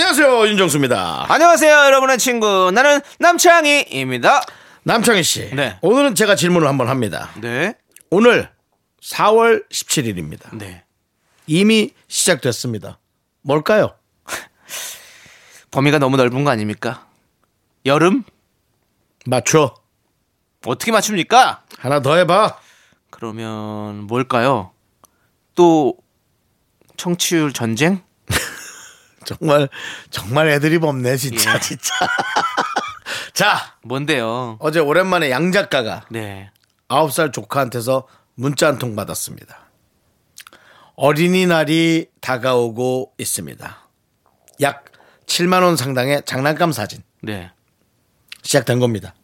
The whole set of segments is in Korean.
안녕하세요 윤정수입니다. 안녕하세요, 여러분의 친구. 나는 남창희입니다. 남창희 씨. 네. 오늘은 제가 질문을 한번 합니다. 네. 오늘 4월 17일입니다. 네. 이미 시작됐습니다. 뭘까요? 범위가 너무 넓은 거 아닙니까? 여름? 맞춰. 어떻게 맞춥니까? 하나 더 해봐. 그러면 뭘까요? 또 청취율 전쟁? 정말 정말 애드립 없네 진짜 예. 진짜. 자 뭔데요? 어제 오랜만에 양 작가가 네. 9살 조카한테서 문자 한 통 받았습니다. 어린이날이 다가오고 있습니다. 약 7만 원 상당의 장난감 사진 네. 시작된 겁니다.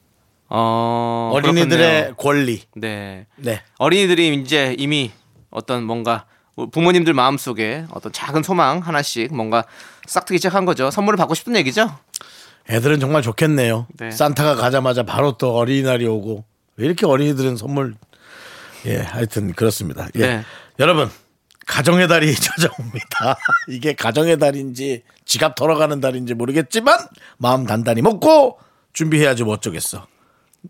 어, 어린이들의 그렇군요. 권리. 네. 네. 어린이들이 이제 이미 어떤 뭔가 부모님들 마음속에 어떤 작은 소망 하나씩 뭔가 싹트기 시작한 거죠. 선물을 받고 싶은 얘기죠? 애들은 정말 좋겠네요. 네. 산타가 가자마자 바로 또 어린이날이 오고 왜 이렇게 어린이들은 선물 예 하여튼 그렇습니다. 예. 네. 여러분 가정의 달이 찾아옵니다. 이게 가정의 달인지 지갑 털어가는 달인지 모르겠지만 마음 단단히 먹고 준비해야지 뭐 어쩌겠어.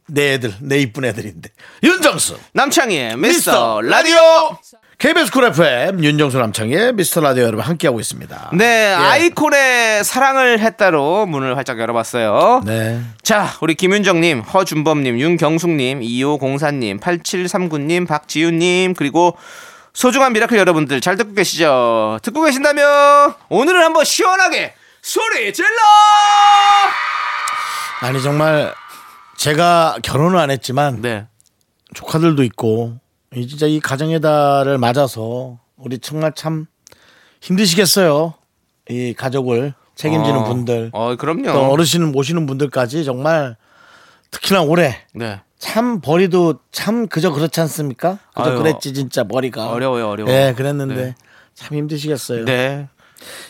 내 애들 내 이쁜 애들인데 윤정수 남창희의 미스터 미스터 라디오! KBS 쿨 FM 윤정수 남창희의 미스터 라디오 여러분 함께하고 있습니다. 네, 아이콘의 사랑을 했다로 문을 활짝 열어봤어요. 네. 자, 우리 김윤정님, 허준범님, 윤경숙님, 2504님, 8739님, 박지윤님, 그리고 소중한 미라클 여러분들 잘 듣고 계시죠? 듣고 계신다면 오늘은 한번 시원하게 소리 질러! 아니 정말 제가 결혼을 안 했지만 네. 조카들도 있고 이 진짜 이 가정의 달을 맞아서 우리 정말 참 힘드시겠어요. 이 가족을 책임지는 어, 분들 어, 그럼요. 또 어르신을 모시는 분들까지 정말 특히나 올해 네. 참 벌이도 참 그저 그렇지 않습니까? 그저 아유, 그랬지 진짜 머리가 어려워요, 어려워. 예, 그랬는데 네. 참 힘드시겠어요. 네.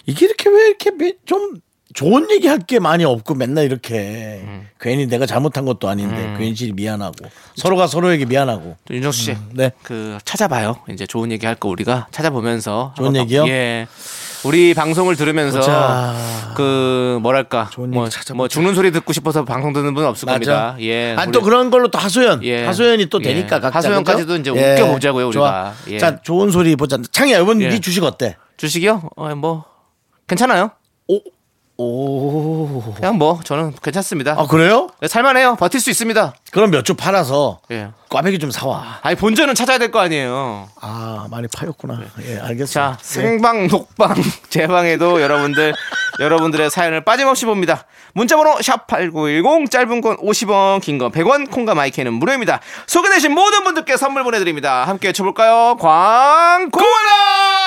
이게 이렇게 왜 이렇게 미- 좀 좋은 얘기 할 게 많이 없고 맨날 이렇게 음. 괜히 내가 잘못한 것도 아닌데 괜시 미안하고 서로가 서로에게 미안하고 또 윤정수 씨. 네. 그 찾아봐요. 이제 좋은 얘기 할 거 우리가 찾아보면서 좋은 얘기요? 예. 우리 방송을 들으면서 보자. 그 뭐랄까 뭐. 뭐 죽는 소리 듣고 싶어서 방송 듣는 분은 없을 겁니다. 예. 아니 우리- 또 그런 걸로 또 하소연. 예. 하소연이 또 예. 되니까 각자. 하소연까지도 그죠? 이제 웃겨 보자고요, 우리가. 좋아. 예. 자, 좋은 소리 보자. 창이야, 이번 예. 네 주식 어때? 주식이요? 어, 뭐 괜찮아요. 오. 오. 그냥 뭐 저는 괜찮습니다. 아, 그래요? 네, 살만해요. 버틸 수 있습니다. 그럼 몇 주 팔아서 예. 꽈배기 좀 사와. 아니 본전은 찾아야 될 거 아니에요. 아, 많이 파였구나. 예, 알겠습니다. 자, 생방, 녹방, 재방에도 여러분들, 여러분들의 사연을 빠짐없이 봅니다. 문자번호 샵 8910, 짧은 건 50원, 긴 건 100원, 콩과 마이크는 무료입니다. 소개되신 모든 분들께 선물 보내드립니다. 함께 외쳐볼까요? 광고하라!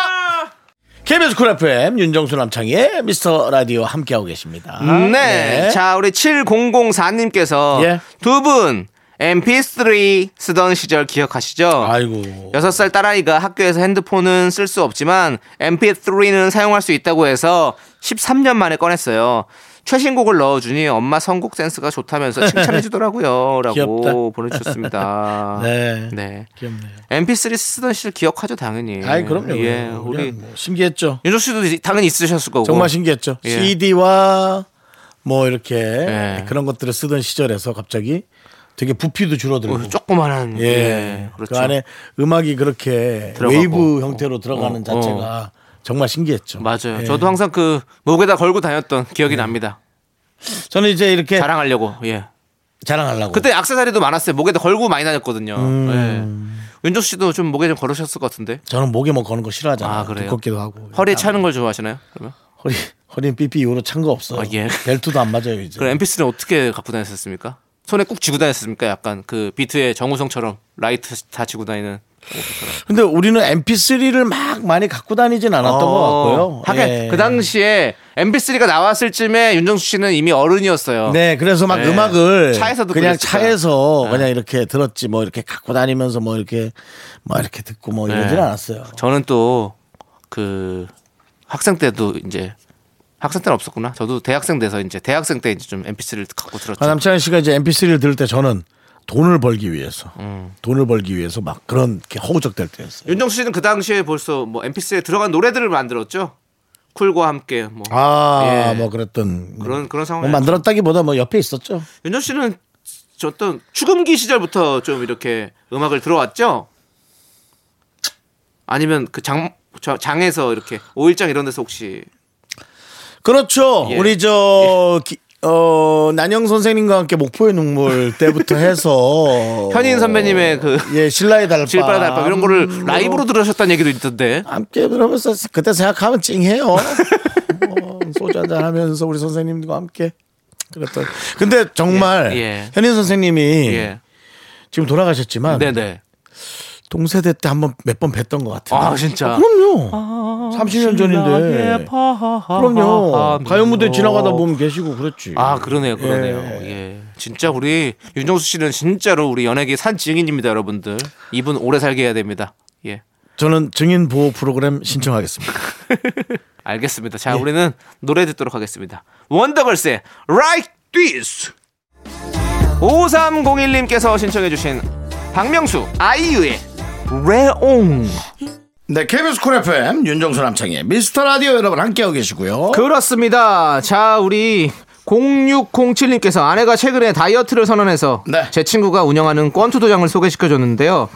KBS 쿨 FM 윤정수 남창희의 미스터 라디오 함께하고 계십니다. 네. 자, 우리 7004님께서 예. 두 분 MP3 쓰던 시절 기억하시죠? 아이고. 6살 딸아이가 학교에서 핸드폰은 쓸 수 없지만 MP3는 사용할 수 있다고 해서 13년 만에 꺼냈어요. 최신곡을 넣어주니 엄마 선곡 센스가 좋다면서 칭찬해 주더라고요. 라고. 보내주셨습니다. 네. 네. 귀엽네요. MP3 쓰던 시절 기억하죠, 당연히. 아이, 그럼요. 예. 우리 뭐 신기했죠. 윤조 씨도 당연히 있으셨을 거고. 정말 신기했죠. 예. CD와 뭐 이렇게 예. 그런 것들을 쓰던 시절에서 갑자기 되게 부피도 줄어들고 어, 조그만한. 예. 예. 그렇죠. 그 안에 음악이 그렇게 들어가고. 웨이브 형태로 들어가는 어, 자체가 정말 신기했죠. 맞아요. 예. 저도 항상 그 목에다 걸고 다녔던 기억이 납니다. 저는 이제 이렇게 자랑하려고. 예. 자랑하려고. 그때 악세사리도 많았어요. 목에다 걸고 많이 다녔거든요. 음. 예. 윤조 씨도 좀 목에 좀 걸으셨을 것 같은데. 저는 목에 뭐 거는 거 싫어하잖아요. 아, 그래요? 두껍기도 하고. 허리에 차는 걸 좋아하시나요? 그러면? 허리 허리는 삐삐 이후로 찬 거 없어요. 아, 예. 벨트도 안 맞아요 이제. 그럼 MP3는 어떻게 갖고 다녔습니까? 손에 꾹 쥐고 다녔습니까? 약간 그 비트의 정우성처럼 라이터 쥐고 다니는 근데 우리는 MP3를 막 많이 갖고 다니진 않았던 것 같고요. 어, 하긴 예. 그 당시에 MP3가 나왔을 쯤에 윤정수 씨는 이미 어른이었어요. 네, 그래서 막 네. 음악을 차에서 듣고 그냥 그랬을 거야. 차에서 네. 그냥 이렇게 들었지 뭐 이렇게 갖고 다니면서 뭐 이렇게 뭐 이렇게 듣고 뭐 이러진 네. 않았어요. 저는 또 그 학생 때도 이제 학생 때는 없었구나. 저도 대학생 돼서 이제 대학생 때 이제 좀 MP3를 갖고 들었죠. 아, 남창희 씨가 이제 MP3를 들을 때 저는 돈을 벌기 위해서 음. 돈을 벌기 위해서 막 그런 게 허우적될 때였어요. 윤정수 씨는 그 당시에 벌써 뭐 MP3에 들어간 노래들을 만들었죠. 쿨과 함께 뭐 아, 예. 뭐 그랬던 그런 그런 뭐 상황. 만들었다기보다 뭐 옆에 있었죠. 윤정수 씨는 저 어떤 추금기 시절부터 좀 이렇게 음악을 들어왔죠. 아니면 그 장 장에서 이렇게 오일장 이런 데서 혹시 그렇죠. 예. 우리 저 기- 어, 난영 선생님과 함께 목포의 눈물 때부터 해서 현인 선배님의 그 예 신라의 달밤 질바라 달밤 이런 거를 라이브로 들으셨다는 얘기도 있던데. 함께 들으면서 그때 생각하면 찡해요. 어, 소주 한잔 하면서 우리 선생님과 함께 그랬던. 근데 정말 예, 예. 현인 선생님이 예. 지금 돌아가셨지만 네네. 동세대 때 한 번 몇 번 뵀던 것 같아요. 아 진짜. 그럼요. 30년 전인데. 그럼요. 가요 무대 지나가다 보면 계시고 그랬지. 아 그러네요, 그러네요. 예. 진짜 우리 윤정수 씨는 진짜로 우리 연예계 산 증인입니다, 여러분들. 이분 오래 살게 해야 됩니다. 예. 저는 증인 보호 프로그램 신청하겠습니다. 알겠습니다. 자, 우리는 노래 듣도록 하겠습니다. 원더걸스의 Like This. 5301님께서 신청해주신 박명수 아이유의 레옹. 네, KBS 쿨 FM 윤정수 남창희의 미스터 라디오 여러분 함께하고 계시고요. 그렇습니다. 자, 우리 0607님께서 아내가 최근에 다이어트를 선언해서 네. 제 친구가 운영하는 권투 도장을 소개시켜 줬는데요.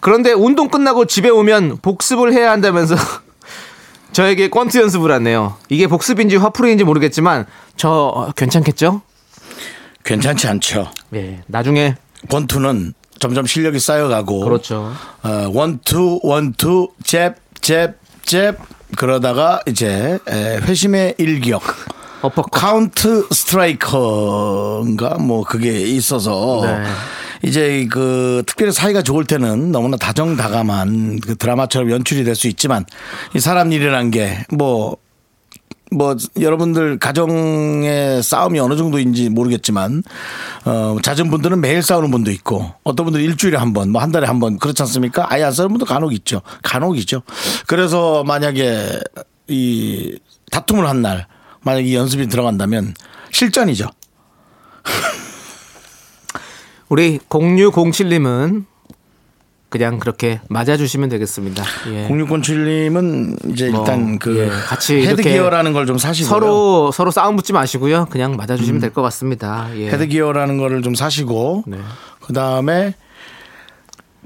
그런데 운동 끝나고 집에 오면 복습을 해야 한다면서 저에게 권투 연습을 하네요. 이게 복습인지 화풀이인지 모르겠지만 저 어, 괜찮겠죠? 괜찮지 않죠. 예. 나중에 권투는 점점 실력이 쌓여가고 그렇죠. 어, 원투 원투 잽잽 잽 그러다가 이제 에, 회심의 일격 어퍼컷. counter striker인가 뭐 그게 있어서 네. 이제 그 특별히 사이가 좋을 때는 너무나 다정다감한 그 드라마처럼 연출이 될 수 있지만 이 사람 일이란 게 뭐 뭐 여러분들 가정의 싸움이 어느 정도인지 모르겠지만 어 잦은 분들은 매일 싸우는 분도 있고 어떤 분들은 일주일에 한 번 뭐 한 달에 한 번 그렇지 않습니까? 아예 안 싸우는 분도 간혹 있죠. 간혹이죠. 그래서 만약에 이 다툼을 한 날 만약에 이 연습이 들어간다면 실전이죠. 우리 0607님은 그냥 그렇게 맞아주시면 되겠습니다. 예. 0607님은 이제 뭐, 일단 그 예, 같이 헤드기어라는 걸 좀 사시고요. 서로 서로 싸움 붙지 마시고요. 그냥 맞아주시면 될것 같습니다. 예. 헤드기어라는 거를 좀 사시고 네. 그 다음에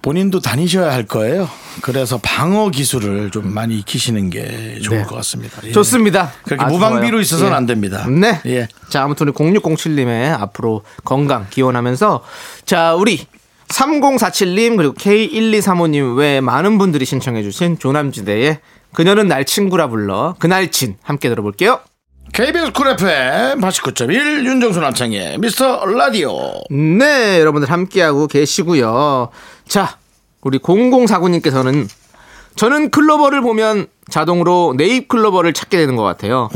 본인도 다니셔야 할 거예요. 그래서 방어 기술을 좀 많이 익히시는 게 좋을 네. 것 같습니다. 예. 좋습니다. 그렇게 무방비로 좋아요. 있어서는 예. 안 됩니다. 네. 예. 자, 아무튼 우리 0607님의 앞으로 건강 기원하면서 자, 우리 3047님 그리고 K1235님 외 많은 분들이 신청해 주신 조남지대의 그녀는 날 친구라 불러 그날친 함께 들어볼게요. KBS 쿨 FM 89.1 윤정수 남창희의 미스터 라디오. 네, 여러분들 함께하고 계시고요. 자, 우리 0049님께서는 저는 클로버를 보면 자동으로 네잎 클로버를 찾게 되는 것 같아요.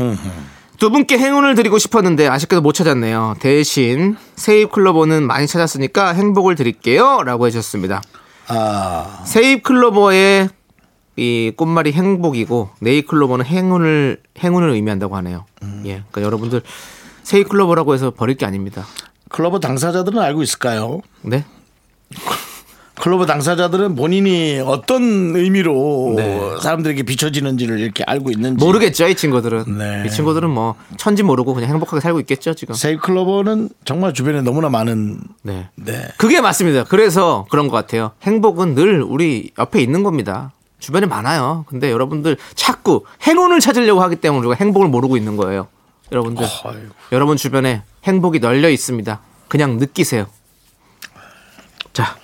두 분께 행운을 드리고 싶었는데 아쉽게도 못 찾았네요. 대신 세잎 클로버는 많이 찾았으니까 행복을 드릴게요. 라고 해주셨습니다. 아, 세잎 클로버의 이 꽃말이 행복이고 네잎 클로버는 행운을 행운을 의미한다고 하네요. 예, 그러니까 여러분들 세잎 클로버라고 해서 버릴 게 아닙니다. 클로버 당사자들은 알고 있을까요? 네, 클로버 당사자들은 본인이 어떤 의미로 네. 사람들에게 비춰지는지를 이렇게 알고 있는지 모르겠죠 이 친구들은. 네. 이 친구들은 뭐 천지 모르고 그냥 행복하게 살고 있겠죠 지금. 세이프 클로버는 정말 주변에 너무나 많은 네. 네. 그게 맞습니다. 그래서 그런 것 같아요. 행복은 늘 우리 옆에 있는 겁니다. 주변에 많아요. 근데 여러분들 자꾸 행운을 찾으려고 하기 때문에 우리가 행복을 모르고 있는 거예요. 여러분들, 아이고. 여러분 주변에 행복이 널려 있습니다. 그냥 느끼세요. 자,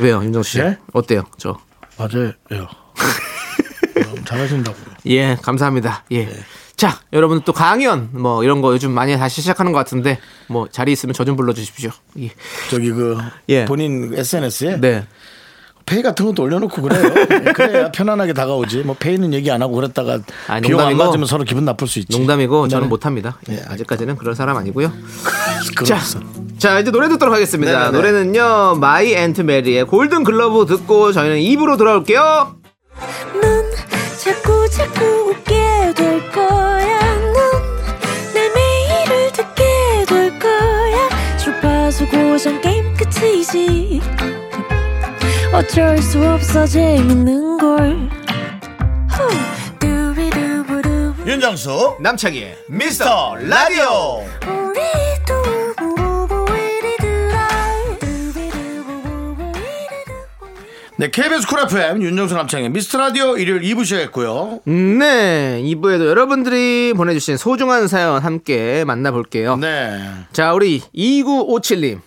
왜요, 윤정수 씨? 예? 어때요, 저? 맞아요. 어, 잘하신다고요. 예, 감사합니다. 예. 자, 여러분 또 강연 뭐 이런 거 요즘 많이 다시 시작하는 것 같은데 뭐 자리 있으면 저 좀 불러주십시오. 예. 저기 그 예. 본인 SNS에 네. 페이 같은 것도 올려놓고 그래요. 그래야 편안하게 다가오지. 뭐 페이는 얘기 안 하고 그랬다가 아, 비용 안 농담이고. 맞으면 서로 기분 나쁠 수 있지. 농담이고 저는 네. 못합니다. 예, 아직까지는 그런 사람 아니고요. 자, 자 이제 노래 듣도록 하겠습니다. 네네네. 노래는요 마이 앤트 메리의 골든 글러브 듣고 저희는 2부로 돌아올게요. 넌 자꾸 자꾸 웃게 될 거야. 넌내 매일을 듣게 될 거야. 주파수 고정 게임 끝이지. 어쩔 수 없어 재밌는 걸. 윤정수 남창희의 미스터 라디오. 네, KBS 쿨 FM 윤정수 남창희의 미스터 라디오 일요일 2부 시작했고요. 네 2부에도 여러분들이 보내주신 소중한 사연 함께 만나볼게요. 네. 자, 우리 2957님.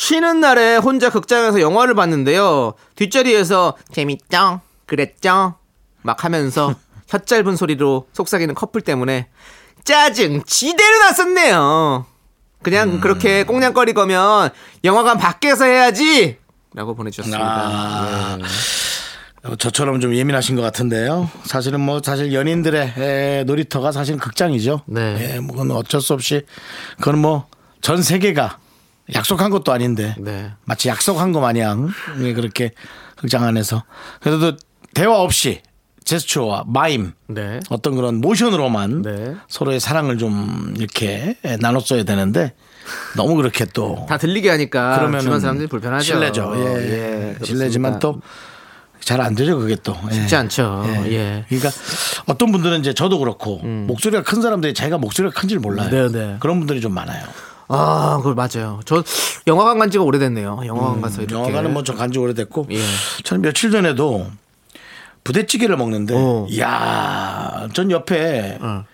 쉬는 날에 혼자 극장에서 영화를 봤는데요. 뒷자리에서 재밌죠? 그랬죠? 막 하면서 혀 짧은 소리로 속삭이는 커플 때문에 짜증 지대로 났었네요. 그냥 그렇게 꽁냥거릴 거면 영화관 밖에서 해야지! 라고 보내주셨습니다. 아, 어, 저처럼 좀 예민하신 것 같은데요. 사실은 뭐 사실 연인들의 에, 놀이터가 사실 극장이죠. 네. 예, 뭐 그건 어쩔 수 없이 그건 뭐 전 세계가 약속한 것도 아닌데 네. 마치 약속한 것 마냥 예, 그렇게 극장 안에서 그래도 대화 없이 제스처와 마임 네. 어떤 그런 모션으로만 네. 서로의 사랑을 좀 이렇게 나눴어야 되는데 너무 그렇게 또 다 들리게 하니까 그러면 주변 사람들이 불편하죠. 실례죠. 예, 그렇습니다. 실례지만 또 잘 안 되죠 그게 또 예. 쉽지 않죠. 예. 그러니까 어떤 분들은 이제 저도 그렇고 목소리가 큰 사람들이 자기가 목소리가 큰줄 몰라요. 네, 네. 그런 분들이 좀 많아요. 아, 그걸 맞아요. 저 영화관 간 지가 오래됐네요. 영화관 가서 이렇게. 음, 영화관은 뭐저 간지 오래됐고 예. 저는 며칠 전에도 부대찌개를 먹는데 어. 이야 전 옆에 어.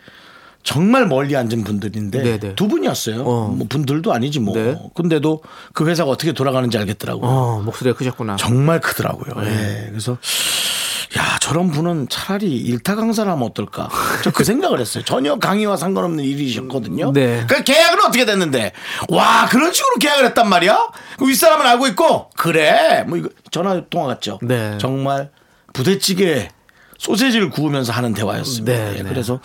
정말 멀리 앉은 분들인데 네네. 두 분이었어요. 어. 뭐 분들도 아니지 뭐. 네. 근데도 그 회사가 어떻게 돌아가는지 알겠더라고요. 어, 목소리가 크셨구나. 정말 크더라고요. 네. 예. 그래서 야 저런 분은 차라리 일타 강사를 하면 어떨까? 저 그 생각을 했어요. 전혀 강의와 상관없는 일이셨거든요. 네. 그 계약은 어떻게 됐는데 와 그런 식으로 계약을 했단 말이야? 그 윗사람은 알고 있고 그래 뭐 이거 전화 통화 같죠. 네. 정말 부대찌개 소세지를 구우면서 하는 대화였습니다. 네, 예, 네. 그래서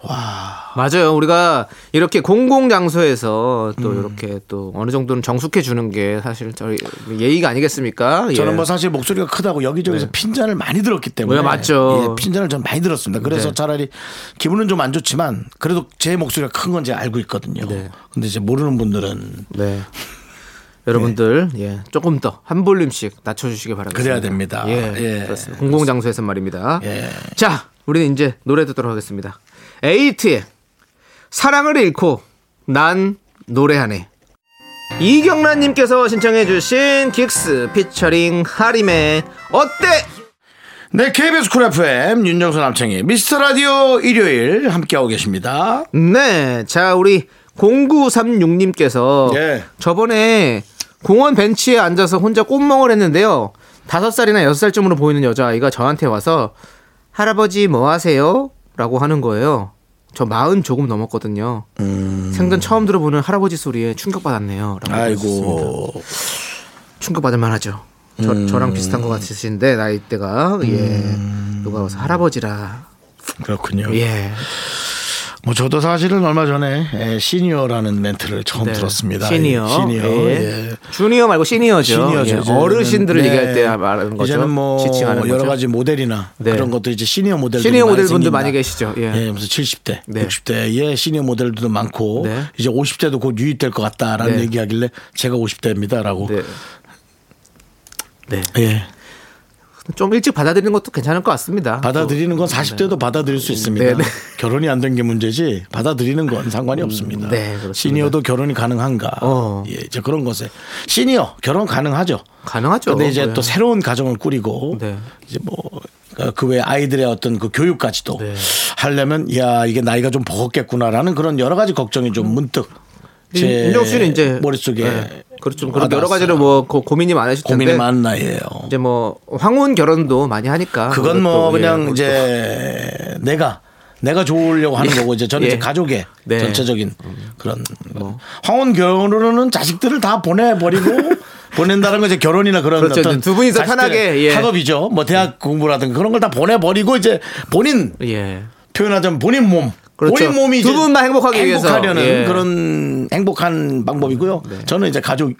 와 맞아요. 우리가 이렇게 공공 장소에서 또 이렇게 또 어느 정도는 정숙해 주는 게 사실 저희 예의가 아니겠습니까? 예. 저는 뭐 사실 목소리가 크다고 여기저기서 네. 핀잔을 많이 들었기 때문에 네, 맞죠. 예, 핀잔을 전 많이 들었습니다. 그래서 네. 차라리 기분은 좀 안 좋지만 그래도 제 목소리가 큰 건 제가 알고 있거든요. 네. 근데 이제 모르는 분들은 네. 여러분들 예 조금 더 한 볼륨씩 낮춰주시기 바랍니다. 그래야 됩니다. 예, 예. 그렇습니다. 공공 장소에서 말입니다. 예. 자, 우리는 이제 노래 듣도록 하겠습니다. 에이트의 사랑을 잃고 난 노래하네. 이경란님께서 신청해주신 긱스 피처링 하림의 어때? 네 KBS 쿨 FM 윤정수 남창희 미스터 라디오 일요일 함께하고 계십니다. 네, 자 우리 0936님께서 예. 저번에 공원 벤치에 앉아서 혼자 꽃멍을 했는데요. 다섯 살이나 여섯 살쯤으로 보이는 여자아이가 저한테 와서 할아버지 뭐 하세요? 라고 하는 거예요. 저 마흔 조금 넘었거든요. 생전 처음 들어보는 할아버지 소리에 충격받았네요. 하셨습니다. 아이고 충격받을 만하죠. 저, 저랑 비슷한 것 같으신데 나이대가 예 누가 와서 할아버지라 그렇군요. 예 뭐 저도 사실은 얼마 전에 에, 시니어라는 멘트를 처음 네. 들었습니다. 시니어. 시니어. 예. 예. 주니어 말고 시니어죠. 시니어죠. 예. 어르신들을 네. 얘기할 때 말하는 거죠. 이제는 뭐 여러 거죠. 가지 모델이나 네. 그런 것도 이제 시니어 모델 시니어 모델분들 많이 계시죠. 예. 예, 무슨 70대, 네. 60대의 시니어 모델들도 많고 네. 이제 50대도 곧 유입될 것 같다라는 네. 얘기하길래 제가 50대입니다라고. 네. 네. 예. 좀 일찍 받아들이는 것도 괜찮을 것 같습니다. 받아들이는 건 40대도 받아들일 수 있습니다. 네, 네. 결혼이 안 된 게 문제지 받아들이는 건 상관이 없습니다. 네, 그렇습니다. 시니어도 결혼이 가능한가? 어. 예, 이제 그런 것에 시니어 결혼 가능하죠. 가능하죠. 근데 이제 네. 또 새로운 가정을 꾸리고 네. 이제 뭐 그외 아이들의 어떤 그 교육까지도 네. 하려면 야 이게 나이가 좀 버겁겠구나라는 그런 여러 가지 걱정이 좀 문득 제 윤정 씨는 이제 머릿속에 네. 그렇죠. 그런 여러 와닿았어요. 가지로 뭐 고, 고민이 많으실 텐데 고민이 많은 나이예요. 이제 뭐 황혼 결혼도 많이 하니까 그건 뭐 예, 그냥 그것도. 이제 내가 내가 좋으려고 하는 거고 이제 저는 예. 이제 가족의 네. 전체적인 그런 황혼 결혼으로는 자식들을 다 보내버리고 보낸다는 건 이제 결혼이나 그런 그렇죠. 어떤 두 분이서 편하게, 예. 학업이죠. 뭐 대학 공부라든가 그런 걸 다 보내버리고 이제 본인 예. 표현하자면 본인 몸. 그렇죠. 본인 몸이 두 분만 행복하기 위해서. 행복하려는 예. 그런 행복한 방법이고요. 저는 이제 가족이요.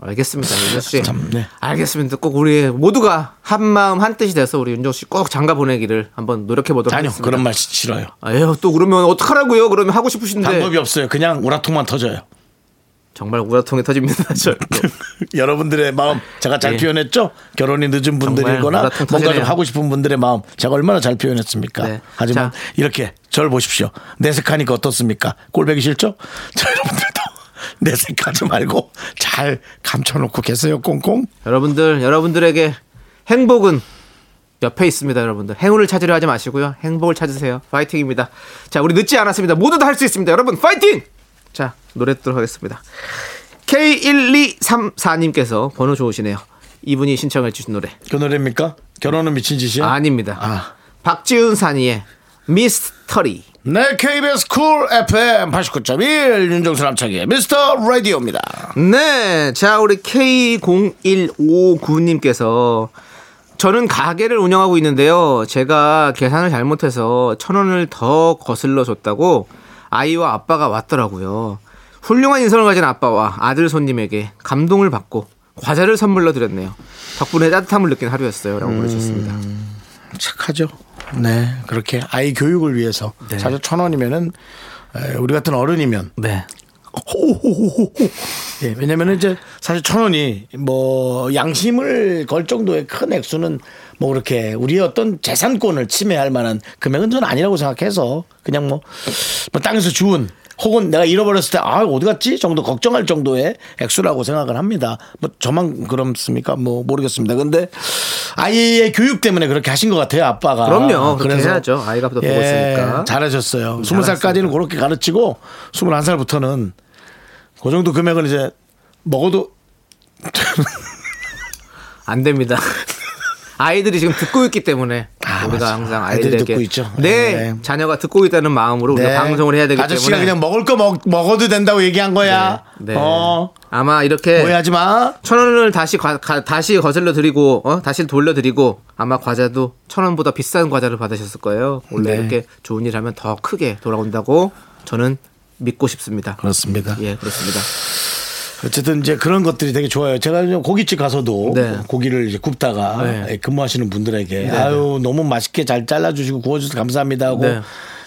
알겠습니다. 윤정수 씨. 참, 네. 알겠습니다. 꼭 우리 모두가 한 마음 한 뜻이 돼서 우리 윤정수 씨꼭 장가 보내기를 한번 노력해 보도록 아니요 하겠습니다. 그런 말 시- 싫어요. 아유, 또 그러면 어떡하라고요? 그러면 하고 싶으신데. 방법이 없어요. 그냥 우라통만 터져요. 정말 우라통에 터집니다. 저. 여러분들의 마음 제가 잘 예. 표현했죠. 결혼이 늦은 분들이거나 뭔가 좀. 하고 싶은 분들의 마음 제가 얼마나 잘 표현했습니까. 네. 하지만 자. 이렇게 저를 보십시오. 내색하니까 어떻습니까? 꼴배기 싫죠? 자 여러분들도 내색하지 말고 잘 감춰놓고 계세요. 꽁꽁. 여러분들, 여러분들에게 행복은 옆에 있습니다, 여러분들. 행운을 찾으려 하지 마시고요. 행복을 찾으세요. 파이팅입니다. 자, 우리 늦지 않았습니다. 모두 다 할 수 있습니다. 여러분, 파이팅! 자, 노래 듣도록 하겠습니다. K1234님께서 번호 좋으시네요. 이분이 신청해 주신 노래. 그 노래입니까? 결혼은 미친 짓이야? 아닙니다. 아. 박지윤 산이의 미스터리. 네, KBS 쿨 FM 89.1 윤정수 남창희의 미스터 라디오입니다. 네. 자, 우리 K0159님께서 저는 가게를 운영하고 있는데요. 제가 계산을 잘못해서 천 원을 더 거슬러 줬다고 아이와 아빠가 왔더라고요. 훌륭한 인성을 가진 아빠와 아들 손님에게 감동을 받고 과자를 선물로 드렸네요. 덕분에 따뜻함을 느낀 하루였어요. 라고 보내주셨습니다. 착하죠. 네, 그렇게 아이 교육을 위해서 네. 사실 천 원이면은 에, 우리 같은 어른이면 네. 예, 왜냐면은 이제 사실 천 원이 뭐 양심을 걸 정도의 큰 액수는 뭐 그렇게 우리의 어떤 재산권을 침해할 만한 금액은 저는 아니라고 생각해서 그냥 뭐, 뭐 땅에서 주운 혹은 내가 잃어버렸을 때 아 어디 갔지 정도 걱정할 정도의 액수라고 생각을 합니다. 뭐 저만 그렇습니까? 뭐 모르겠습니다. 근데 아이의 교육 때문에 그렇게 하신 것 같아요 아빠가. 그럼요. 그렇게 해야죠. 아이가 또 보고 있으니까. 예, 잘하셨어요. 스무 살까지는 그렇게 가르치고 스물한 살부터는 그 정도 금액은 이제 먹어도 안 됩니다. 아이들이 지금 듣고 있기 때문에 아, 우리가 맞아. 항상 아이들에게 듣고 있죠. 네, 네. 자녀가 듣고 있다는 마음으로 우리가 방송을 해야 되기 아저씨가 때문에 그냥 먹을 거 먹, 먹어도 된다고 얘기한 거야. 네. 어, 아마 이렇게 오해하지 마. 천 원을 다시 과- 가- 다시 거슬러 드리고 어? 다시 돌려 드리고 아마 과자도 천 원보다 비싼 과자를 받으셨을 거예요. 원래 네. 이렇게 좋은 일 하면 더 크게 돌아온다고 저는 믿고 싶습니다. 그렇습니다. 예, 그렇습니다. 어쨌든 이제 그런 것들이 되게 좋아요. 제가 고깃집 가서도 네. 고기를 이제 굽다가 네. 근무하시는 분들에게 아유 너무 맛있게 잘 잘라주시고 구워주셔서 감사합니다 하고 네.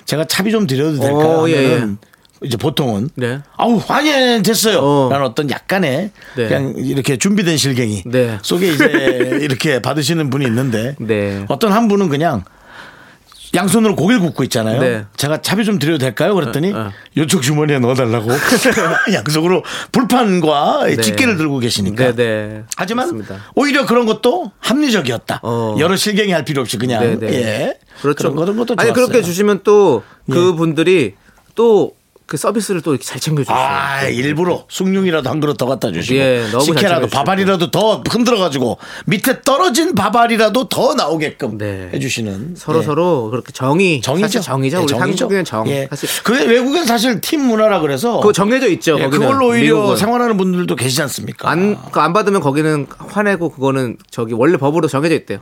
제가 차비 좀 드려도 될까요? 어, 예, 하면은 이제 보통은 네. 아우 아니 아니, 됐어요. 어. 라는 어떤 약간의 네. 그냥 이렇게 준비된 실갱이 네. 속에 이제 이렇게 받으시는 분이 있는데 네. 어떤 한 분은 그냥 양손으로 고기를 굽고 있잖아요. 네. 제가 차비 좀 드려도 될까요? 그랬더니 어, 어. 이쪽 주머니에 넣어달라고 양손으로 불판과 네. 집게를 들고 계시니까. 네, 네. 하지만 그렇습니다. 오히려 그런 것도 합리적이었다. 어. 여러 실갱이 할 필요 없이 그냥 네, 네. 예. 그렇죠. 그런 것도 아니 좋았어요. 예. 그렇게 주시면 또 그분들이 또 그 서비스를 또 이렇게 잘 챙겨주세요. 아 일부러 숭늉이라도 한 그릇 더 갖다 주시고 예, 식혜라도. 밥알이라도 더 흔들어 가지고 밑에 떨어진 밥알이라도 더 나오게끔 네. 해주시는 서로 예. 서로 그렇게 정의 정이죠. 사실 정이죠. 예, 우리 정이죠. 한국인은 정. 예. 사실 그게 외국은 사실 팀 문화라 그래서 그거 정해져 있죠. 예, 그걸로 오히려 미국은. 생활하는 분들도 계시지 않습니까? 안, 그안 받으면 거기는 화내고 그거는 저기 원래 법으로 정해져 있대요.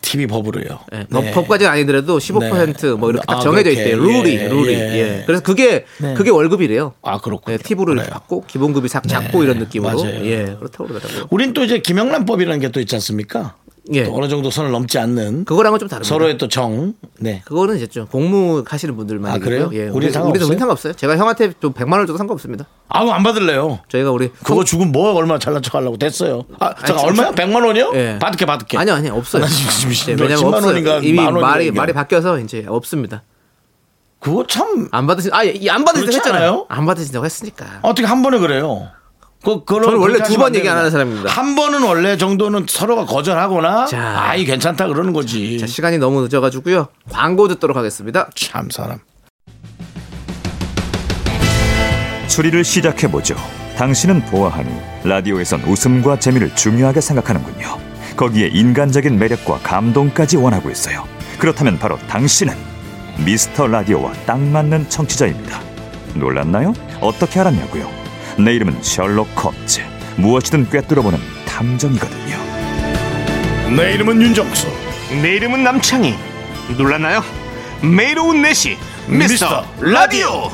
TV 법으로요. 예, 네. 법, 까지는 아니더라도 15%뭐 이렇게 딱 아, 정해져 그렇게. 있대요. 룰이, 예, 룰이. 예. 예. 그래서 그게, 네. 그게 월급이래요. 아 그렇군요. 예, 팁으로 이렇게. 받고 기본급이 싹 잡고 이런 느낌으로. 맞아요. 예, 그렇다고 그러더라고요. 우린 또 이제 김영란법이라는 게 또 있지 않습니까? 예. 또 어느 정도 선을 넘지 않는 그거랑은 좀 다릅니다. 서로의 또 정. 네. 그거는 이제 좀 공무 하시는 분들만 아, 그래요? 예, 우리, 우리 상관없어요. 제가 형한테 좀 100만 원 줘도 상관없습니다. 아우 안 받을래요. 저희가 우리 그거 주고 뭐 얼마 잘난 척 하려고 됐어요. 아, 잠깐 진짜. 얼마야? 100만 원이요? 예. 받을게 받을게. 아니요, 아니요, 없어요. 나 지금 네, 몇 왜냐면 10만 없어요. 원인가 이미 말이. 말이 바뀌어서 이제 없습니다. 그거 참 안 받으신 아, 예, 안 받으신다고 했잖아요. 안 받으신다고 했으니까. 어떻게 한 번에 그래요? 그, 저는 원래 두 번 얘기 안안 하는. 사람입니다. 한 번은 원래 정도는 서로가 거절하거나 자. 아이 괜찮다 그러는 거지. 자, 시간이 너무 늦어가지고요. 광고 듣도록 하겠습니다. 참 사람. 추리를 시작해 보죠. 당신은 보아하니 라디오에선 웃음과 재미를 중요하게 생각하는군요. 거기에 인간적인 매력과 감동까지 원하고 있어요. 그렇다면 바로 당신은 미스터 라디오와 딱 맞는 청취자입니다. 놀랐나요? 어떻게 알았냐고요? 내 이름은 셜록 홈즈. 무엇이든 꿰뚫어보는 탐정이거든요. 내 이름은 윤정수. 내 이름은 남창희. 놀랐나요? 매일 오후 4시 미스터 라디오.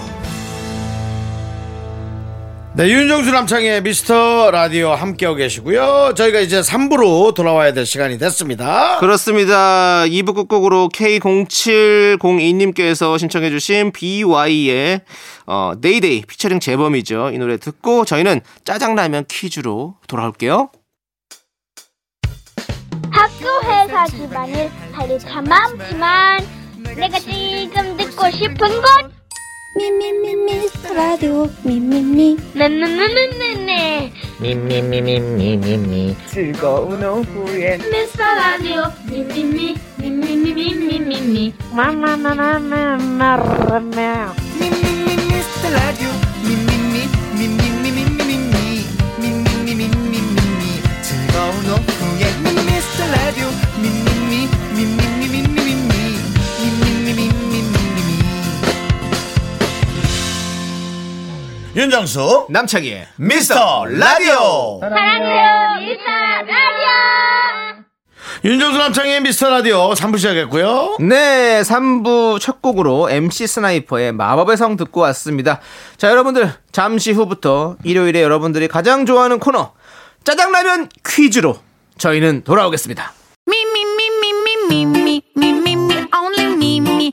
네, 윤정수 남창의 미스터 라디오 함께하고 계시고요. 저희가 이제 3부로 돌아와야 될 시간이 됐습니다. 그렇습니다. 2부 끝곡으로 K0702님께서 신청해주신 BY의 어, 데이데이 피처링 재범이죠. 이 노래 듣고 저희는 짜장라면 퀴즈로 돌아올게요. 학교 회사 집안일 할일 참 많지만 내가 지금 듣고 싶은 건 Mi, mi, mi, mi, radio. Mi, mi, mi. na na na na. ne, ne. Mi, mi, mi, mi, mi, mi, mi. 21 juliet. Mesta radio. Mi, mi, mi. Mi, mi, mi, mi, mi, mi. Ma, ma, ma, ma, ma, ma, ma. Mi, mi, mi, mi, radio. 윤정수 남창희의 미스터 라디오. 사랑해요 미스터 라디오 윤정수 남창의 미스터 라디오 3부 시작했고요. 네, 3부 첫 곡으로 MC 스나이퍼의 마법의 성 듣고 왔습니다. 자, 여러분들, 잠시 후부터 일요일에 여러분들이 가장 좋아하는 코너, 짜장라면 퀴즈로 저희는 돌아오겠습니다. Me, only me, me, me,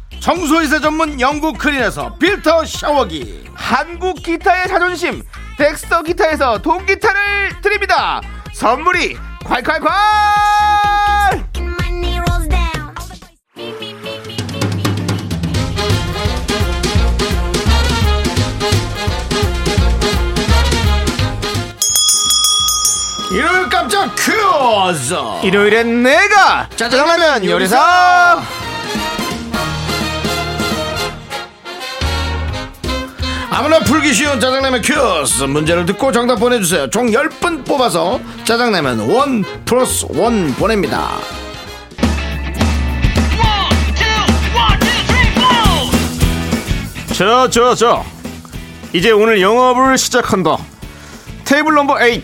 청소이사 전문 영국 크린에서 필터 샤워기. 한국 기타의 자존심 덱스터 기타에서 동기타를 드립니다. 선물이 콸콸콸. 일요일 깜짝 퀴즈! 일요일엔 내가! 짜장라면 요리사 아무나 풀기 쉬운 짜장라면 퀴즈 문제를 듣고 정답 보내주세요. 총 10분 뽑아서 짜장라면 원 플러스 원 보냅니다. 저 저 저. 이제 오늘 영업을 시작한다 테이블 넘버 8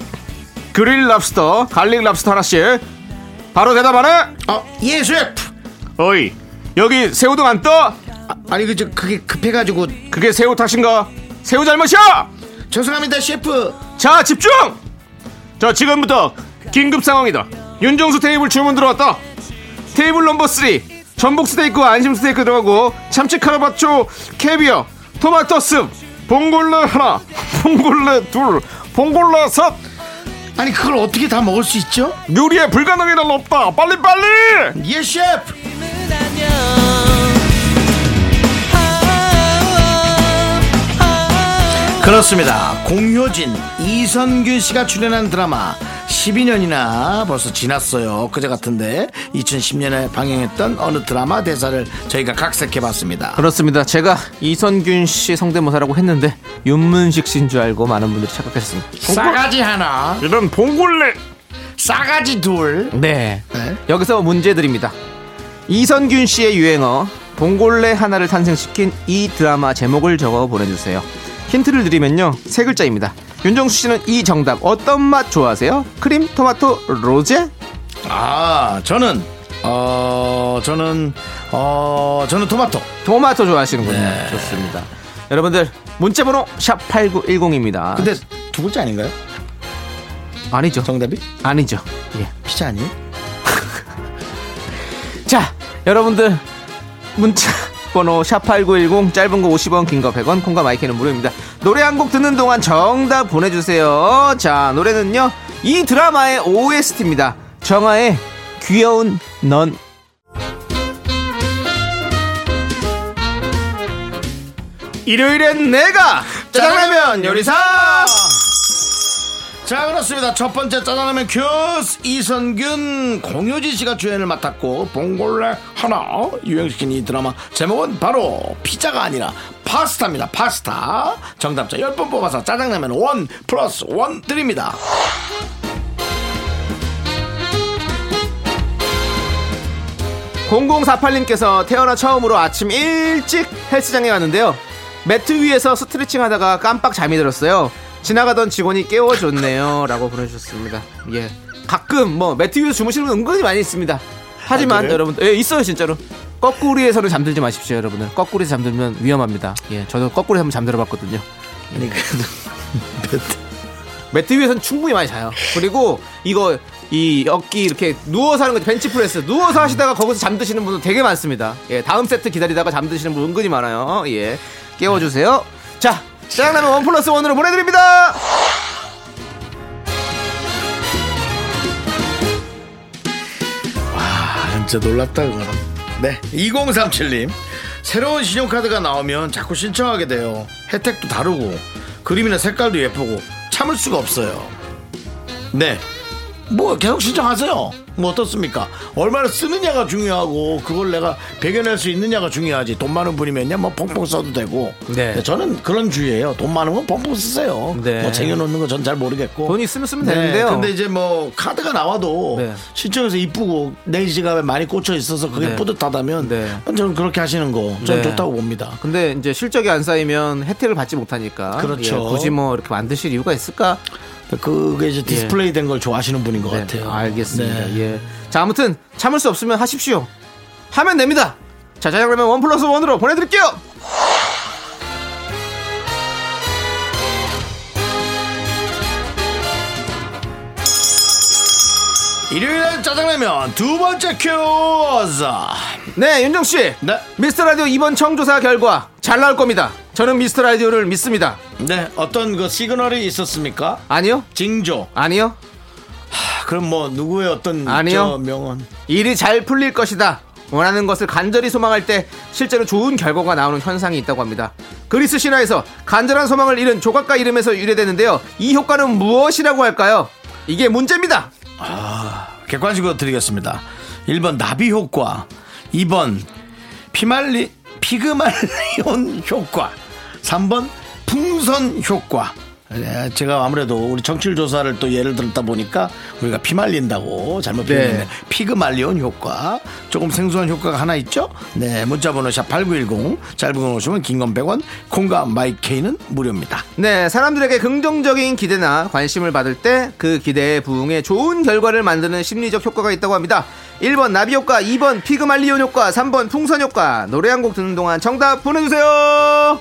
그릴 랍스터 garlic 랍스터 하나씩. 바로 대답하네. 어예 셰프 어이 여기 새우 등 안 따? 아니 그 저 그게 급해가지고. 그게 새우 탓인가? 새우 잘못이야! 죄송합니다 셰프. 자 집중! 자 지금부터 긴급 상황이다. 윤정수 테이블 주문 들어왔다. 테이블 넘버 3 전복 스테이크 안심 스테이크 들어가고 참치 카르파초 캐비어 토마토 습 봉골레 하나 봉골레 둘 봉골레 셋 아니 그걸 어떻게 다 먹을 수 있죠? 요리에 불가능한 일 없다. 빨리 빨리! 예 셰프 그렇습니다. 공효진, 이선균 씨가 출연한 드라마 12년이나 벌써 지났어요. 그제 같은데 2010년에 방영했던 어느 드라마 대사를 저희가 각색해 봤습니다. 그렇습니다 제가 이선균 씨 성대모사라고 했는데 윤문식 씨인 줄 알고 많은 분들이 착각했습니다 싸가지 하나, 이런 봉골레 싸가지 둘. 네 네. 여기서 문제 드립니다. 이선균 씨의 유행어 봉골레 하나를 탄생시킨 이 드라마 제목을 적어 보내주세요. 힌트를 드리면요 세 글자입니다. 윤정수 씨는 이 정답 어떤 맛 좋아하세요? 크림, 토마토, 로제? 아, 저는 어, 저는 어, 저는 토마토. 토마토 좋아하시는군요. 네. 좋습니다. 여러분들 문자 번호 샵 #8910입니다. 근데 두 글자 아닌가요? 아니죠. 정답이? 아니죠. 예. 피자 아니에요? 자, 여러분들 문자 번호 샵8910 짧은 거 50원 긴 거 100원 콩과 마이크는 무료입니다. 노래 한 곡 듣는 동안 정답 보내주세요. 자, 노래는요. 이 드라마의 OST입니다. 정아의 귀여운 넌. 일요일엔 내가 짜장라면 요리사 자 그렇습니다 첫 번째 짜장라면 퀴즈 이선균 공효진 씨가 주연을 맡았고 봉골레 하나 유행시킨 이 드라마 제목은 바로 피자가 아니라 파스타입니다 파스타 정답자 10분 뽑아서 짜장라면 one plus one 드립니다 0048님께서 태어나 처음으로 아침 일찍 헬스장에 갔는데요. 매트 위에서 스트레칭 하다가 깜빡 잠이 들었어요. 지나가던 직원이 깨워줬네요. 라고 보내주셨습니다. 예. 가끔 뭐 매트 위에서 주무시는 분 은근히 많이 있습니다. 하지만 그래요? 여러분, 예, 있어요, 진짜로. 거꾸리에서는 잠들지 마십시오, 여러분들. 거꾸리에서 잠들면 위험합니다. 예, 저도 거꾸리에서 한번 잠들어 봤거든요. 아니 그래도 매트 위에서는 충분히 많이 자요. 그리고 이거 이 어깨 이렇게 누워서 하는 거 벤치 프레스 누워서 하시다가 거기서 잠드시는 분들 되게 많습니다. 예, 다음 세트 기다리다가 잠드시는 분 은근히 많아요. 예, 깨워주세요. 자, 짜장라면 one plus one으로 보내드립니다. 아, 진짜 놀랍다 그거는. 네 2037님. 새로운 신용카드가 나오면 자꾸 신청하게 돼요. 혜택도 다르고 그림이나 색깔도 예쁘고 참을 수가 없어요. 네. 뭐 계속 신청하세요 뭐 어떻습니까 얼마나 쓰느냐가 중요하고 그걸 내가 배겨낼 수 있느냐가 중요하지 돈 많은 분이면요 뭐 펑펑 써도 되고 네. 저는 그런 주의예요 돈 많은 건 펑펑 쓰세요 네. 뭐 쟁여놓는 건 전 잘 모르겠고 돈 있으면 쓰면 네, 되는데요. 근데 이제 뭐 카드가 나와도 네. 신청해서 이쁘고 내 지갑에 많이 꽂혀 있어서 그게 네. 뿌듯하다면 네. 저는 그렇게 하시는 거 저는 네. 좋다고 봅니다. 근데 이제 실적이 안 쌓이면 혜택을 받지 못하니까 그렇죠. 예, 굳이 뭐 이렇게 만드실 이유가 있을까? 그게 이제 디스플레이 된 걸 좋아하시는 분인 것 네, 같아요. 알겠습니다. 네. 예. 자, 아무튼 참을 수 없으면 하십시오. 하면 됩니다. 자, 짜장라면 one plus one으로 보내드릴게요. 일요일엔 짜장라면 두 번째 퀴즈. 네, 윤정 씨. 네. 미스터 라디오 이번 청조사 결과 잘 나올 겁니다. 저는 미스터 라디오를 믿습니다. 네, 어떤 그 시그널이 있었습니까? 아니요? 징조. 아니요? 아, 그럼 뭐 누구의 어떤 아니요. 저 명언? 일이 잘 풀릴 것이다. 원하는 것을 간절히 소망할 때 실제로 좋은 결과가 나오는 현상이 있다고 합니다. 그리스 신화에서 간절한 소망을 잃은 조각가 이름에서 유래되는데요. 이 효과는 무엇이라고 할까요? 이게 문제입니다. 객관식으로 드리겠습니다. 1번 나비 효과, 2번 피말리 피그말리온 효과, 3번 풍선 효과. 네, 제가 아무래도 우리 정치율 조사를 또 예를 들었다 보니까 우리가 피 말린다고 잘못 네. 표현했네. 피그말리온 효과. 조금 생소한 효과가 하나 있죠? 네, 문자번호 샵8910 짧은 건 오시면 긴건 100원, 콩과 마이케이는 무료입니다. 네, 사람들에게 긍정적인 기대나 관심을 받을 때 그 기대에 부응해 좋은 결과를 만드는 심리적 효과가 있다고 합니다. 1번 나비 효과, 2번 피그말리온 효과, 3번 풍선 효과. 노래 한 곡 듣는 동안 정답 보내주세요.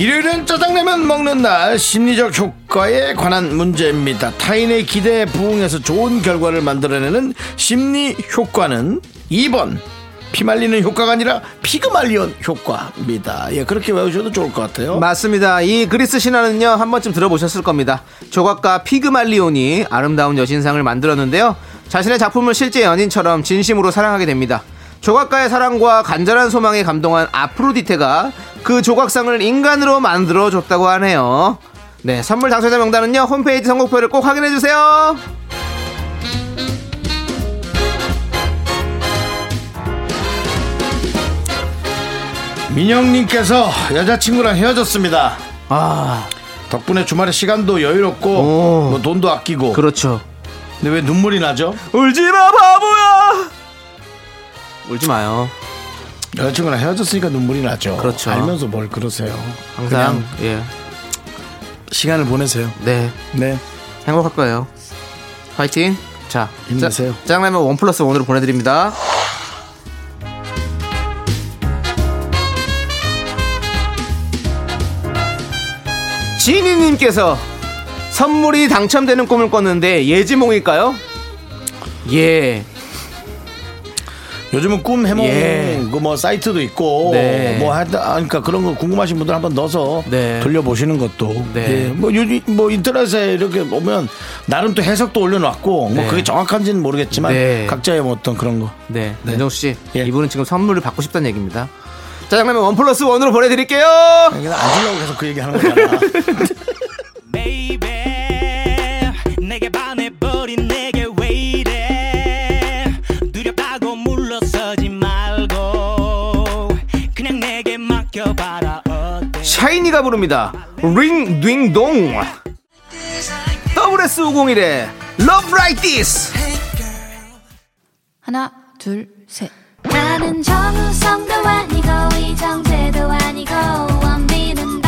일요일은 짜장라면 먹는 날 심리적 효과에 관한 문제입니다. 타인의 기대에 부응해서 좋은 결과를 만들어내는 심리 효과는 2번 피말리는 효과가 아니라 피그말리온 효과입니다. 예, 그렇게 외우셔도 좋을 것 같아요. 맞습니다. 이 그리스 신화는요, 한 번쯤 들어보셨을 겁니다. 조각가 피그말리온이 아름다운 여신상을 만들었는데요. 자신의 작품을 실제 연인처럼 진심으로 사랑하게 됩니다. 조각가의 사랑과 간절한 소망에 감동한 아프로디테가 그 조각상을 인간으로 만들어 줬다고 하네요. 네, 선물 당첨자 명단은요, 홈페이지 선곡표를 꼭 확인해 주세요. 민영님께서 여자친구랑 헤어졌습니다. 아, 덕분에 주말에 시간도 여유롭고 오. 뭐 돈도 아끼고. 그렇죠. 근데 왜 눈물이 나죠? 울지마, 바보야! 울지 마요. 여자친구랑 헤어졌으니까 눈물이 나죠. 그렇죠. 알면서 뭘 그러세요. 항상, 예. 시간을 보내세요. 네. 네. 행복할 거예요. 화이팅. 자, 힘내세요. 짜- 짜장라면 원 플러스 원으로 보내드립니다. 지니님께서 선물이 당첨되는 꿈을 꿨는데 예지몽일까요? 예. 요즘은 꿈 해몽 예. 그뭐 사이트도 있고 네. 뭐 하다 아, 그러니까 그런 거 궁금하신 분들 한번 넣어서 네. 돌려보시는 것도 네. 예. 뭐 요즘 뭐 인터넷에 이렇게 보면 나름 또 해석도 올려놨고 뭐 네. 그게 정확한지는 모르겠지만 네. 각자의 뭐 어떤 그런 거 네. 네. 윤정수 씨, 예. 이분은 지금 선물을 받고 싶다는 얘기입니다. 짜장라면 원 플러스 원으로 보내드릴게요. 안 주려고 계속 그 얘기 하는 거잖아. 샤이니가 부릅니다. 링딩동. WS501의 Love Like This. 하나, 둘, 셋. 나는 정우성도 아니고 이정재도 아니고 원빈은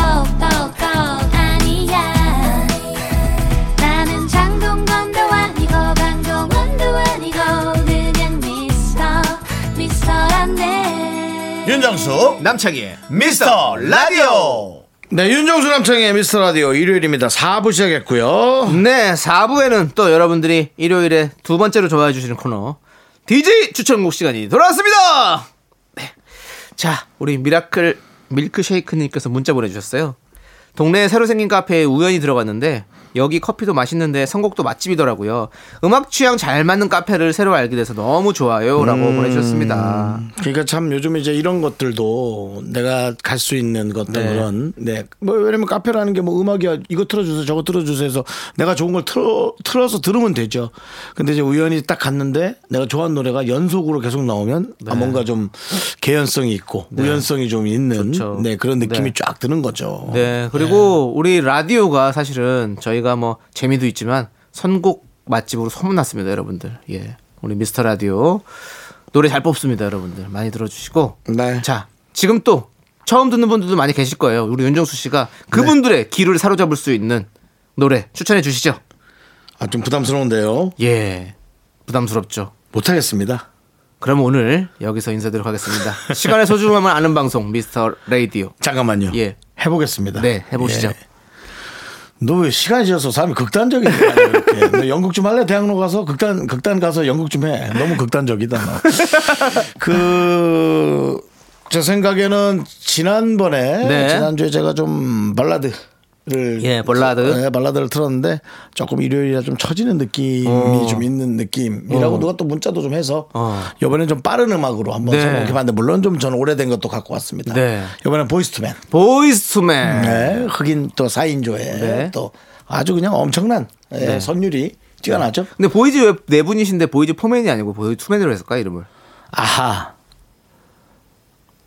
윤정수 남창희의 미스터 라디오. 네, 윤정수 남창의 미스터 라디오 일요일입니다. 4부 시작했고요. 네, 4부에는 또 여러분들이 일요일에 두 번째로 좋아해 주시는 코너 DJ 추천곡 시간이 돌아왔습니다. 네. 자, 우리 미라클 밀크쉐이크 님께서 문자 보내 주셨어요. 동네에 새로 생긴 카페에 우연히 들어갔는데 여기 커피도 맛있는데 선곡도 맛집이더라고요. 음악 취향 잘 맞는 카페를 새로 알게 돼서 너무 좋아요라고 보내주셨습니다. 그러니까 참 요즘 이제 이런 것들도 내가 갈 수 있는 것들 네. 그런 네. 뭐 왜냐면 카페라는 게 뭐 음악이야 이거 틀어주세요 저거 틀어주세요 해서 내가 좋은 걸 틀어 틀어서 들으면 되죠. 근데 이제 우연히 딱 갔는데 내가 좋아하는 노래가 연속으로 계속 나오면 아, 뭔가 좀 개연성이 있고 우연성이 좀 있는 네. 좋죠. 네 그런 느낌이 네. 쫙 드는 거죠. 네, 그리고 우리 라디오가 사실은 저희 가 뭐 재미도 있지만 선곡 맛집으로 소문났습니다, 여러분들. 예. 우리 미스터 라디오 노래 잘 뽑습니다, 여러분들. 많이 들어주시고. 네. 자, 지금 또 처음 듣는 분들도 많이 계실 거예요. 우리 윤정수 씨가 그분들의 귀를 사로잡을 수 있는 노래 추천해 주시죠. 아, 좀 부담스러운데요. 예. 부담스럽죠. 못하겠습니다. 그럼 오늘 여기서 인사드리도록 하겠습니다. 시간의 소중함을 아는 방송 미스터 라디오. 잠깐만요. 예. 해보겠습니다. 네, 해보시죠. 예. 너 왜 시간이 지어서 사람이 극단적이야 이렇게. 너 연극 좀 할래 대학로 가서 극단 극단 가서 연극 좀 해. 너무 극단적이다 너. 그 제 생각에는 지난번에 네. 지난주에 제가 좀 발라드를 예, 발라드. 네, 발라드를 틀었는데 조금 일요일이라 좀 처지는 느낌이 좀 있는 느낌이라고 누가 또 문자도 좀 해서 어. 이번엔 좀 빠른 음악으로 한번 네. 선곡해봤는데 물론 좀 저는 오래된 것도 갖고 왔습니다. 네. 이번엔 Boyz II Men. Boyz II Men. 네, 흑인 또 4인조에 네. 또 아주 그냥 엄청난 예, 네. 선율이 뛰어나죠. 근데 Boyz 왜 네 분이신데 Boyz Four Men이 아니고 Boyz II Men으로 했을까 이름을 아하.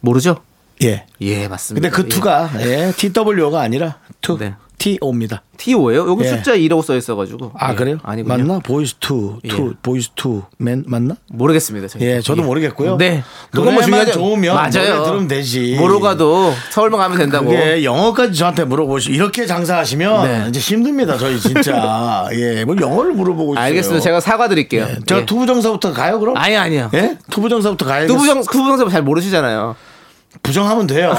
모르죠? 예. 예 맞습니다. 근데 그 to가 예, TW가 아니라 to 네. TO입니다. TO예요? 여기 예. 숫자 2라고 써 있어가지고. 아 예, 그래요? 아니군요. 맞나? Boyz II, II, 예. Boyz II Men 맞나? 모르겠습니다. 저희. 예, 저도 모르겠고요. 네. 그건 뭐 중요하죠. 좋으면 맞아요. 들으면 되지. 모로 가도 서울만 가면 된다고. 그게 영어까지 저한테 물어보시 이렇게 장사하시면 네. 이제 힘듭니다 저희 진짜 예뭘 영어를 물어보고 있어요. 알겠습니다. 제가 사과드릴게요. 예, 제가 예. 투부정사부터 가요 그럼? 아니 아니요. 예? 투부정사부터 가야겠 투부정 투부정사 잘 모르시잖아요. 부정하면 돼요.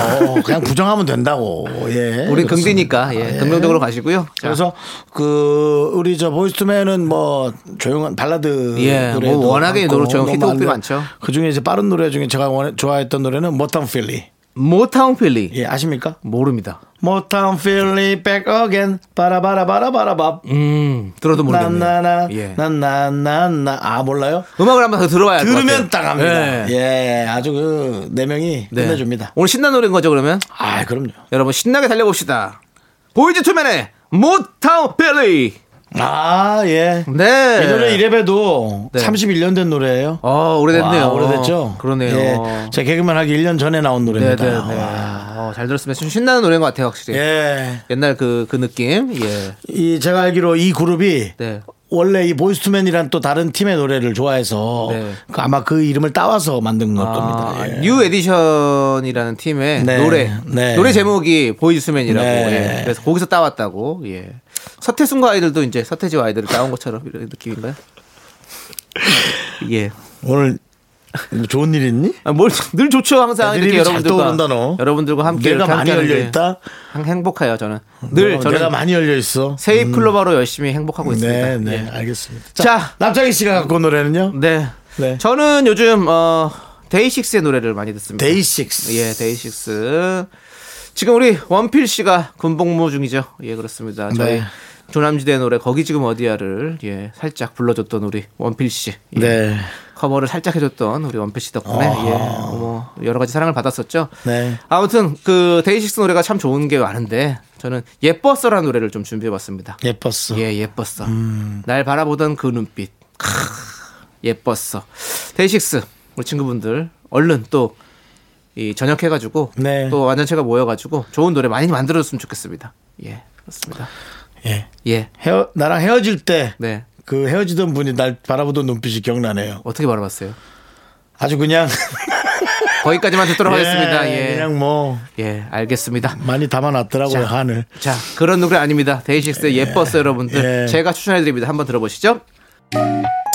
그냥 부정하면 된다고. 예. 우리. 긍디니까 예. 예. 긍정적으로 가시고요. 자, 그래서 그 우리 저 Boyz II Men은 뭐 조용한 발라드 예, 노래도 뭐 워낙에 많고 노래 히트곡이 많은데 많죠. 그 중에 이제 빠른 노래 중에 제가 원- 좋아했던 노래는 Motownphilly. Motownphilly 예, 아십니까? 모릅니다. Motownphilly back again 바라바라바라바라밥. 음 들어도 모르겠네요. 나나나 예. 나나나나 아 몰라요? 음악을 한번 더 들어봐야 할것 들으면. 딱 합니다. 예. 예, 아주 그 네 명이 네. 끝내줍니다. 오늘 신나는 노래인 거죠 그러면? 아, 그럼요. 여러분 신나게 달려봅시다. Boyz II Men의 Motownphilly. 아, 예. 네. 이 노래 이래봬도 네. 31년 된 노래예요. 어 오래됐네요. 와, 오래됐죠? 그러네요. 예. 제가 개그맨 하기 1년 전에 나온. 노래입니다. 와. 어, 잘 들었습니다. 좀 신나는 노래인 것 같아요 확실히. 예. 옛날 그 그 느낌. 예. 이 제가 알기로 이 그룹이 네. 원래 이 Boyz II Men이란 또 다른 팀의 노래를 좋아해서 네. 그 아마 그 이름을 따와서 만든 걸 겁니다. 아, 예. New Edition이라는 팀의 네. 노래 네. 노래 제목이 Boys to Men이라고 네. 예. 그래서 거기서 따왔다고 예. 서태순과 아이들도 이제 서태지와 아이들을 따온 것처럼 이런 느낌인가요? 예. 오늘 뭐 좋은 일 있니? 아, 뭘늘 좋죠 항상 애드립이 이렇게 잘 여러분들과. 여러분들과 함께 내가 많이 열려 게 있다. 항- 행복해요 저는 늘 너, 내가 많이 열려 있어. 네잎클로버로 열심히 행복하고 있습니다. 네, 네, 예. 알겠습니다. 자. 자, 남창희 씨가 갖고 온 노래는요? 네. 네. 저는 요즘 어 데이식스의 노래를 많이 듣습니다. 데이식스. 예, 데이식스. 지금 우리 원필 씨가 군복무 중이죠. 예, 그렇습니다. 저희 네. 조남지대 노래 거기 지금 어디야를 예, 살짝 불러줬던 우리 원필 씨. 예. 네. 커버를 살짝 해줬던 우리 원필 씨 덕분에 예, 뭐 여러 가지 사랑을 받았었죠. 네. 아무튼 그 DAY6 노래가 참 좋은 게 많은데 저는 예뻤어라는 노래를 좀 준비해봤습니다. 예뻤어. 예, 예뻤어. 날 바라보던 그 눈빛. 크, 예뻤어. 데이식스 우리 친구분들 얼른 또 이 전역해가지고 네. 또 완전체가 모여가지고 좋은 노래 많이 만들어줬으면 좋겠습니다. 예, 그렇습니다. 예. 예, 헤어 나랑 헤어질 때 네. 그 헤어지던 분이 날 바라보던 눈빛이 기억나네요. 어떻게 바라봤어요? 아주 그냥 거기까지만 듣도록 예, 하겠습니다. 예, 그냥 뭐 예, 알겠습니다. 많이 담아놨더라고요 자. 한을. 자, 그런 노래 아닙니다. 데이식스의 예 뻤어 여러분들. 예. 제가 추천해드립니다. 한번 들어보시죠.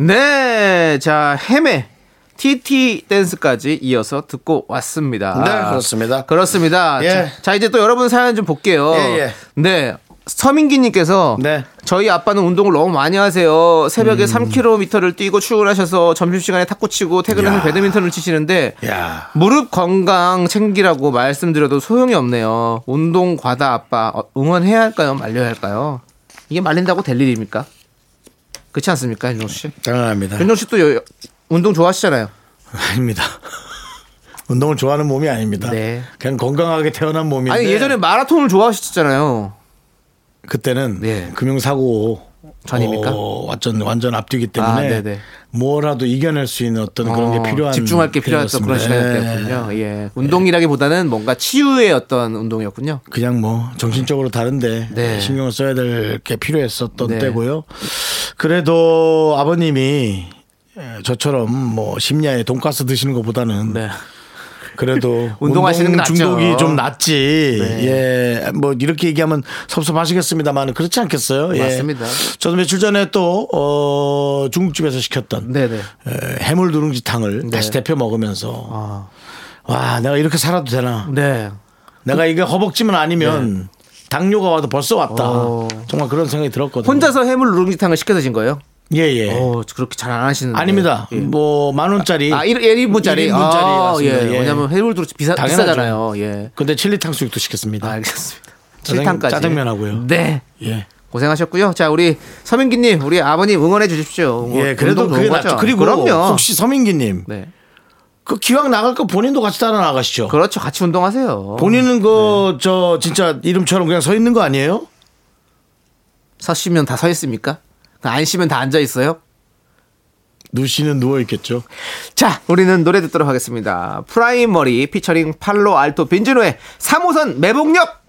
네, 자, 헤매. TT 댄스까지 이어서 듣고 왔습니다. 네, 그렇습니다. 그렇습니다. 예. 자, 자, 이제 또 여러분 사연 좀 볼게요. 예, 예. 네. 서민기님께서 네. 저희 아빠는 운동을 너무 많이 하세요. 새벽에 3km를 뛰고 출근하셔서 점심시간에 탁구 치고 퇴근해서 야. 배드민턴을 치시는데 야. 무릎 건강 챙기라고 말씀드려도 소용이 없네요. 운동 과다 아빠 어, 응원해야 할까요? 말려야 할까요? 이게 말린다고 될 일입니까? 그렇지 않습니까, 윤정수 씨? 당연합니다. 윤정수 씨도 여- 운동 좋아하시잖아요. 아닙니다. 운동을 좋아하는 몸이 아닙니다. 네. 그냥 건강하게 태어난 몸인데. 아니 예전에 마라톤을 좋아하셨잖아요. 그때는 네. 금융사고 전입니까? 어, 완전 완전 앞뒤기 때문에 아. 뭐라도 이겨낼 수 있는 어떤 그런 어, 게 필요한 집중할 게 필요했던 그런. 시간이었군요. 예. 예. 운동이라기보다는 뭔가 치유의 어떤 운동이었군요. 그냥 뭐 정신적으로 다른데 네. 신경을 써야 될 게 필요했었던 네. 때고요. 그래도 아버님이 에, 저처럼 뭐 심야에 돈가스 드시는 것보다는 네. 그래도 운동하시는 게 운동 중독이 낫죠. 좀 낫지. 네. 예, 뭐 이렇게 얘기하면 섭섭하시겠습니다만 그렇지 않겠어요? 예. 맞습니다. 저도 며칠 전에 또 어, 중국집에서 시켰던 네네. 에, 해물 누룽지탕을 네. 다시 데펴 먹으면서 아, 와 내가 이렇게 살아도 되나? 네. 내가 이게 허벅지만 아니면 당뇨가 와도 벌써 왔다. 어. 정말 그런 생각이 들었거든요. 혼자서 해물 누룽지탕을 시켜 드신 거예요? 예 예. 어, 그렇게 잘 안 하시는데. 아닙니다. 예. 뭐 만 원짜리. 아, 1, 1인분짜리. 1인분짜리 아, 왔습니다. 예. 예. 왜냐면 해물 누룽지 비싸, 당연하죠. 비싸잖아요. 예. 근데 칠리 탕수육도 시켰습니다. 알겠습니다. 짜장- 7탄까지. 짜장면하고요. 네. 예. 고생하셨고요. 자, 우리 서민기님, 우리 아버님 응원해 주십시오. 예, 그래도 그게 낫죠. 그리고 그럼요. 혹시 서민기님 네. 그 기왕 나갈 거 본인도 같이 따라 나가시죠. 그렇죠. 같이 운동하세요. 본인은 그저 진짜 이름처럼 그냥 서 있는 거 아니에요? 서시면 다 서 있습니까? 안 쉬면 다 앉아 있어요? 누시는 누워 있겠죠. 자, 우리는 노래 듣도록 하겠습니다. Primary featuring Paloalto Beenzino의 3호선 매봉역!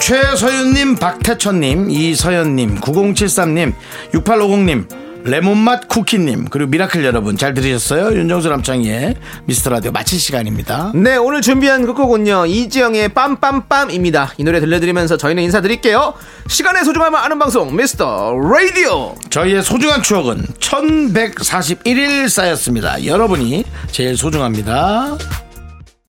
최서윤님, 박태천님, 이서연님, 9073님, 6850님, 레몬맛 쿠키님, 그리고 Miracle 여러분 잘 들으셨어요? 윤정수 남창희의 미스터라디오 마칠 시간입니다. 네, 오늘 준비한 끝곡은요. 이지영의 빰빰빰입니다. 이 노래 들려드리면서 저희는 인사드릴게요. 시간의 소중함을 아는 방송 미스터 라디오. 저희의 소중한 추억은 1141일 쌓였습니다. 여러분이 제일 소중합니다.